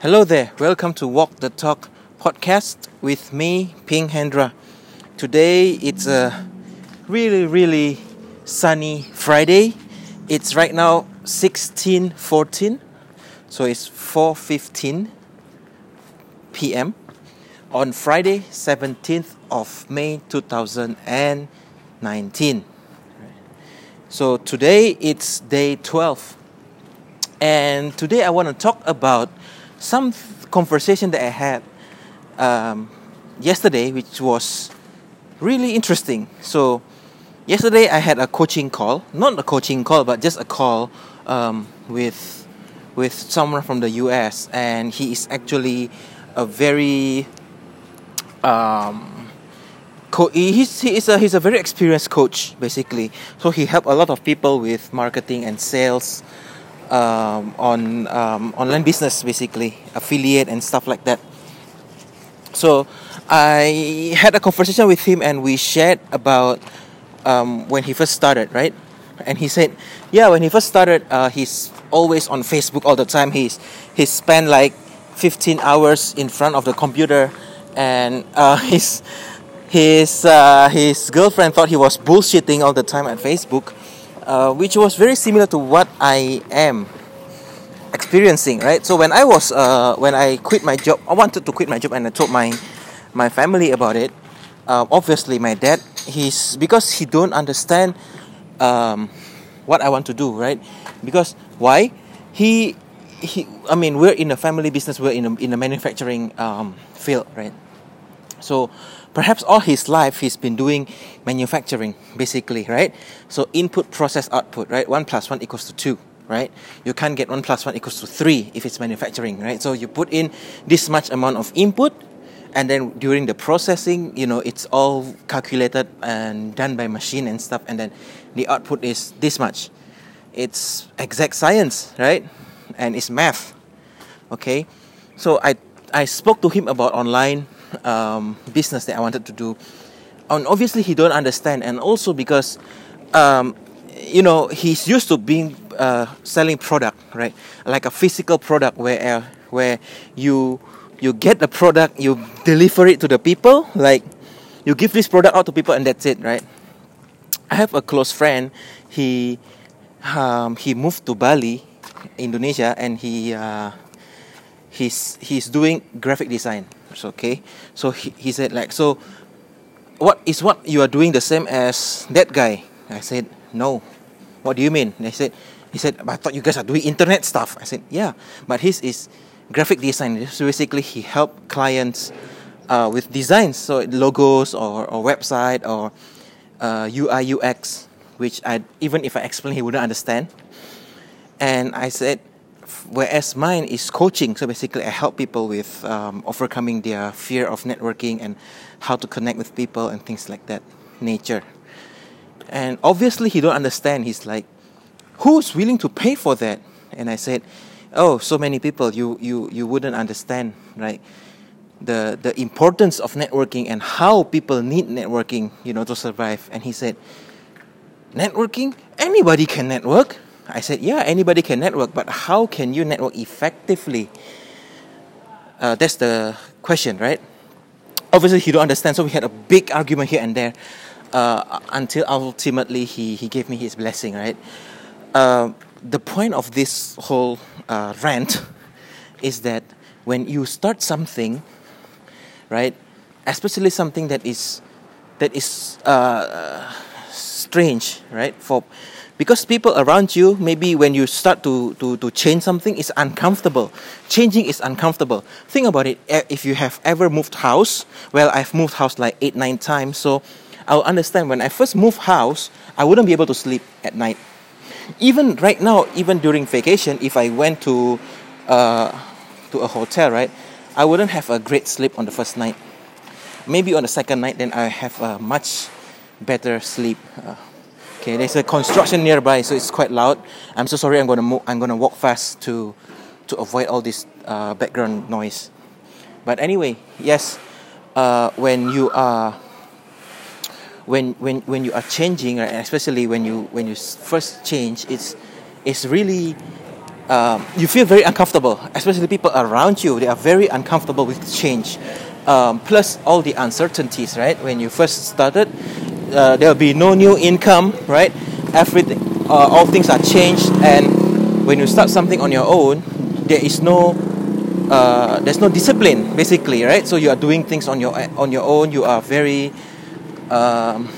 Hello there, welcome to Walk the Talk podcast with me, Ping Hendra. Today it's a really, really sunny Friday. It's right now 16:14, so it's 4:15 p.m. on Friday, 17th of May 2019. So today it's day 12, and today I want to talk about some conversation that I had um, yesterday, which was really interesting. So, yesterday I had a coaching call, not a coaching call, but just a call um, with with someone from the US, and he is actually a very um, co- he's, he is a he's a very experienced coach basically. So he helped a lot of people with marketing and sales um, on um, online business basically affiliate and stuff like that. So i had a conversation with him and we shared about um, when he first started right? And he said yeah when he first started uh, he's always on facebook all the time. He's he spent like 15 hours in front of the computer and uh, his his uh, his girlfriend thought he was bullshitting all the time at facebook uh, which was very similar to what I am experiencing, right? So when I was uh, when I quit my job, I wanted to quit my job, and I told my my family about it. Uh, obviously, my dad, he's because he don't understand um, what I want to do, right? Because why? He he. I mean, we're in a family business. We're in a, in a manufacturing um, field, right? So perhaps all his life he's been doing manufacturing basically right? So input process output right? 1 plus 1 equals to 2 right? You can't get 1 plus 1 equals to 3 if it's manufacturing right? So you put in this much amount of input and then during the processing you know it's all calculated and done by machine and stuff and then the output is this much. It's exact science right? And it's math okay? So i i spoke to him about online um, business that I wanted to do. And obviously, he don't understand, and also because, um, you know, he's used to being uh, selling product, right? Like a physical product where uh, where you you get the product, you deliver it to the people, like you give this product out to people, and that's it, right? I have a close friend. He um, he moved to Bali, Indonesia, and he uh, he's he's doing graphic design okay. So he, he said like so what is what you are doing the same as that guy? I said no. What do you mean? They said he said i thought you guys are doing internet stuff. I said yeah but his is graphic design. So basically he helped clients uh, with designs. So logos or, or website or uh, ui ux which i even if i explain he wouldn't understand. And i said whereas mine is coaching. So basically, I help people with um, overcoming their fear of networking and how to connect with people and things like that nature. And obviously, he don't understand. He's like, "Who's willing to pay for that?" And I said, "Oh, so many people. You you you wouldn't understand, right?" The the importance of networking and how people need networking, you know, to survive. And he said, "Networking? Anybody can network." I said, yeah, anybody can network, but how can you network effectively? Uh, that's the question, right? Obviously, he don't understand, so we had a big argument here and there uh, until ultimately he, he gave me his blessing, right? Uh, the point of this whole uh, rant is that when you start something, right, especially something that is that is uh, strange, right, for because people around you maybe when you start to, to, to change something it's uncomfortable. Changing is uncomfortable. Think about it. If you have ever moved house well i've moved house like eight nine times so i'll understand when i first moved house i wouldn't be able to sleep at night. Even right now even during vacation if i went to uh, to a hotel right i wouldn't have a great sleep on the first night. Maybe on the second night then i have a much better sleep uh, Okay, there's a construction nearby, so it's quite loud. I'm so sorry. I'm gonna mo- I'm gonna walk fast to to avoid all this uh, background noise. But anyway, yes, uh, when you are when when when you are changing, right, especially when you when you first change, it's it's really um, you feel very uncomfortable, especially people around you. They are very uncomfortable with change. Um, plus all the uncertainties, right? When you first started, uh, there'll be no new income, right? Everything, uh, all things are changed, and when you start something on your own, there is no, uh, there's no discipline, basically, right? So you are doing things on your on your own. You are very, um,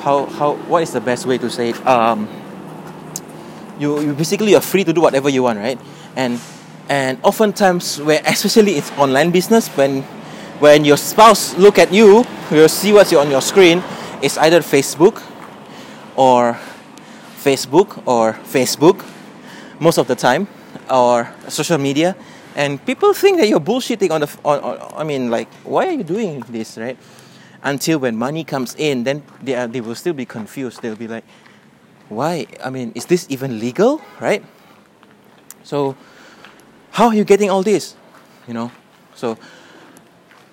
how how what is the best way to say it? Um, you you basically are free to do whatever you want, right? And and oftentimes where especially it's online business when when your spouse look at you, you'll see what's on your screen, it's either Facebook or Facebook or Facebook most of the time or social media and people think that you're bullshitting on the on, on, I mean like why are you doing this right until when money comes in then they are, they will still be confused they'll be like why? I mean, is this even legal, right? So, how are you getting all this? You know, so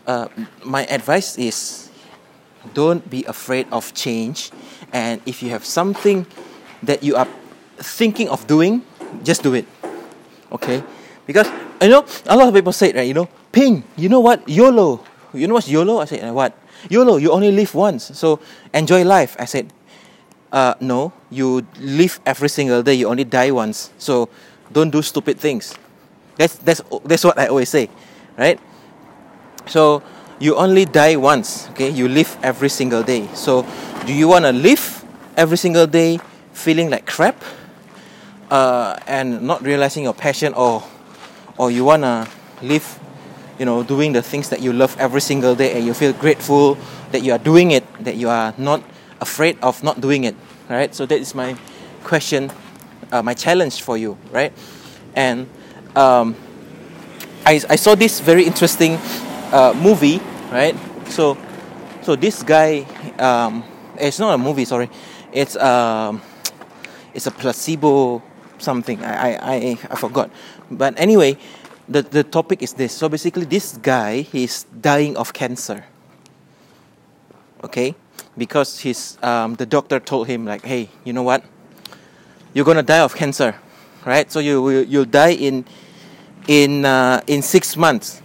uh, my advice is don't be afraid of change, and if you have something that you are thinking of doing, just do it. Okay, because you know a lot of people say right, you know, Ping, you know what, YOLO. You know what's YOLO? I said, what? YOLO, you only live once, so enjoy life. I said, uh, no, you live every single day. You only die once. So don't do stupid things. That's that's that's what I always say, right? So you only die once. Okay, you live every single day. So do you want to live every single day feeling like crap, uh, and not realizing your passion, or or you wanna live, you know, doing the things that you love every single day, and you feel grateful that you are doing it, that you are not afraid of not doing it, right? So that is my question, uh, my challenge for you, right? And um, I, I saw this very interesting uh, movie, right? So, so this guy, um, it's not a movie, sorry, it's um, it's a placebo something. I, I, I, I forgot, but anyway, the the topic is this. So basically, this guy he's dying of cancer. Okay, because his um, the doctor told him like, hey, you know what? You're gonna die of cancer, right? So you will you'll die in in uh, in six months.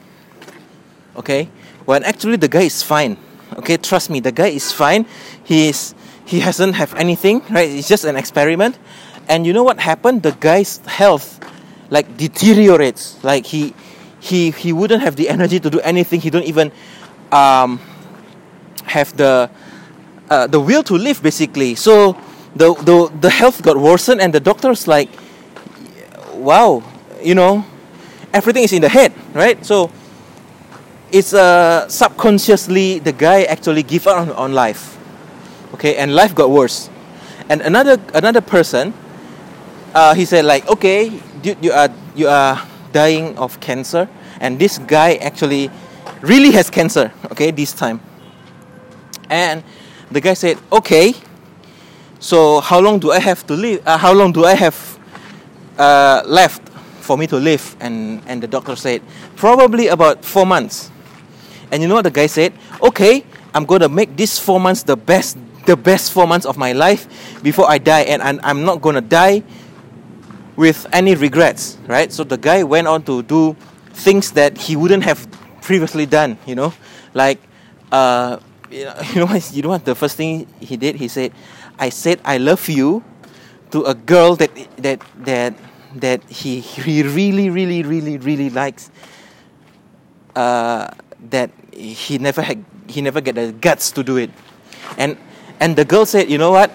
Okay, when actually the guy is fine. Okay, trust me, the guy is fine. He's he hasn't have anything, right? It's just an experiment. And you know what happened? The guy's health like deteriorates. Like he he he wouldn't have the energy to do anything. He don't even um, have the uh, the will to live basically. So the, the the health got worsened, and the doctor's like, wow, you know, everything is in the head, right? So it's uh, subconsciously the guy actually give up on, life, okay, and life got worse. And another another person, uh, he said like, okay, you, you are you are dying of cancer, and this guy actually really has cancer, okay, this time. And the guy said, "Okay, so how long do I have to live? Uh, how long do I have uh, left for me to live?" And and the doctor said, "Probably about four months." And you know what the guy said? "Okay, I'm gonna make these four months the best, the best four months of my life before I die, and, and I'm not gonna die with any regrets." Right? So the guy went on to do things that he wouldn't have previously done. You know, like. Uh, you know, you know what? You know what? The first thing he did, he said, "I said I love you," to a girl that that that that he he really really really really likes. Uh, that he never had he never get the guts to do it, and and the girl said, "You know what?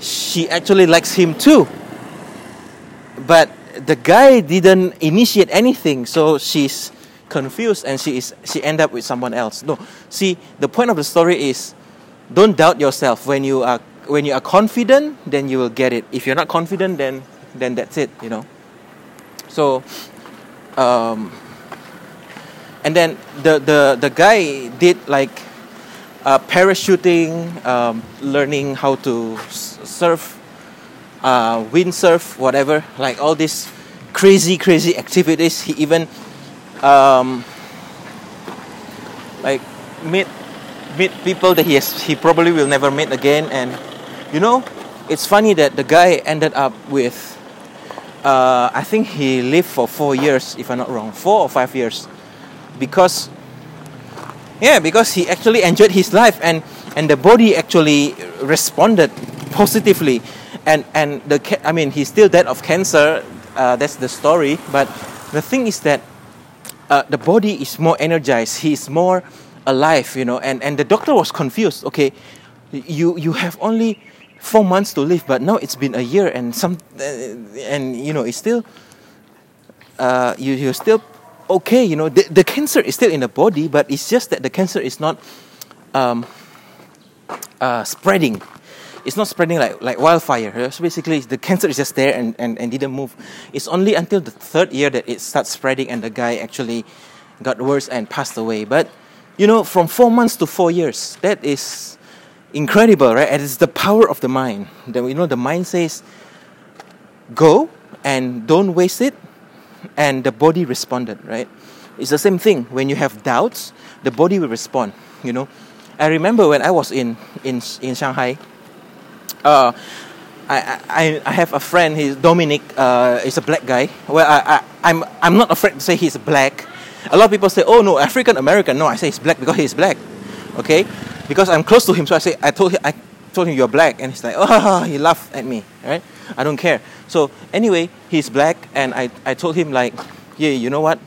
She actually likes him too." But the guy didn't initiate anything, so she's confused and she is she end up with someone else. No, see the point of the story is don't doubt yourself. When you are when you are confident, then you will get it. If you're not confident, then then that's it. You know. So, um, and then the the the guy did like uh, parachuting, um, learning how to surf, uh, windsurf, whatever. Like all these crazy crazy activities. He even um, like meet meet people that he has he probably will never meet again and you know it's funny that the guy ended up with uh, I think he lived for four years, if I'm not wrong, four or five years, because yeah, because he actually enjoyed his life and and the body actually responded positively, and and the I mean he's still dead of cancer. Uh, that's the story, but the thing is that uh, the body is more energized. He's more alive, you know. And and the doctor was confused. Okay, you you have only four months to live, but now it's been a year and some, uh, and you know it's still, uh, you you're still okay. You know the, the cancer is still in the body, but it's just that the cancer is not um, uh, spreading. It's not spreading like, like wildfire. So basically, the cancer is just there and, and, and didn't move. It's only until the third year that it starts spreading and the guy actually got worse and passed away. But, you know, from four months to four years, that is incredible, right? And it's the power of the mind. That you know, the mind says, "Go and don't waste it," and the body responded, right? It's the same thing. When you have doubts, the body will respond. You know, I remember when I was in in in Shanghai. Uh, I, I, I have a friend. He's Dominic. Uh, he's a black guy. Well, I, I I'm I'm not afraid to say he's black. A lot of people say, "Oh no, African American." No, I say he's black because he's black. Okay, because I'm close to him. So I say, I told him, I told him you're black, and he's like, oh, he laughed at me, right? I don't care. So anyway, he's black, and I, I told him like, yeah, you know what?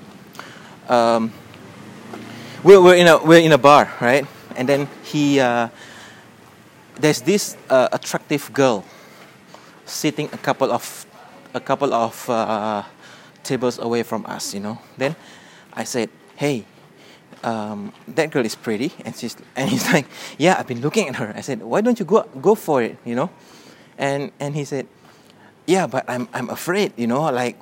Um, we're, we're in a we're in a bar, right? And then he, uh, there's this uh, attractive girl sitting a couple of a couple of uh, tables away from us, you know. Then I said, hey, um, that girl is pretty and she's and he's like yeah i've been looking at her i said why don't you go go for it you know and and he said yeah but i'm i'm afraid you know like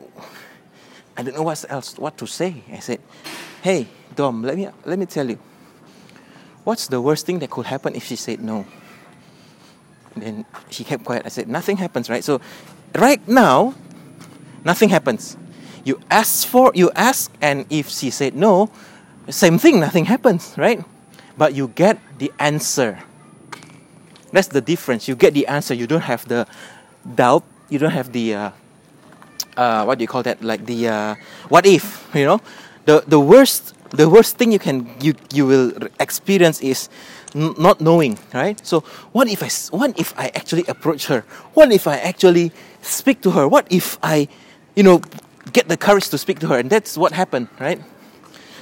i don't know what else what to say i said hey dom let me let me tell you what's the worst thing that could happen if she said no and then she kept quiet i said nothing happens right so right now nothing happens you ask for you ask and if she said no same thing, nothing happens, right? But you get the answer. That's the difference. You get the answer. You don't have the doubt. You don't have the uh, uh, what do you call that? Like the uh, what if? You know, the the worst the worst thing you can you you will experience is n- not knowing, right? So what if I what if I actually approach her? What if I actually speak to her? What if I, you know, get the courage to speak to her? And that's what happened, right?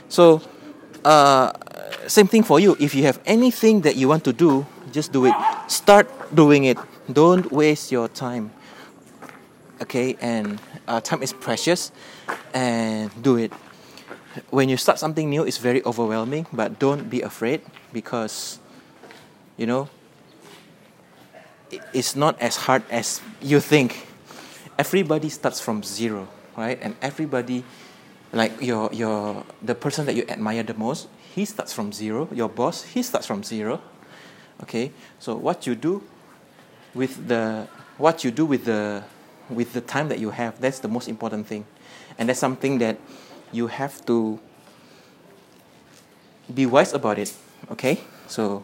So, uh, same thing for you. If you have anything that you want to do, just do it. Start doing it. Don't waste your time. Okay, and uh, time is precious, and do it. When you start something new, it's very overwhelming, but don't be afraid because, you know, it's not as hard as you think. Everybody starts from zero, right? And everybody like your your the person that you admire the most he starts from zero your boss he starts from zero okay so what you do with the what you do with the with the time that you have that's the most important thing and that's something that you have to be wise about it okay so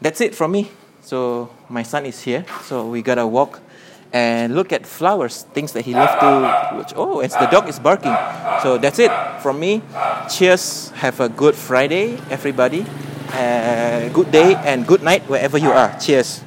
that's it from me so my son is here so we gotta walk and look at flowers, things that he loved to. watch. Oh, it's the dog is barking. So that's it from me. Cheers. Have a good Friday, everybody. Uh, good day and good night wherever you are. Cheers.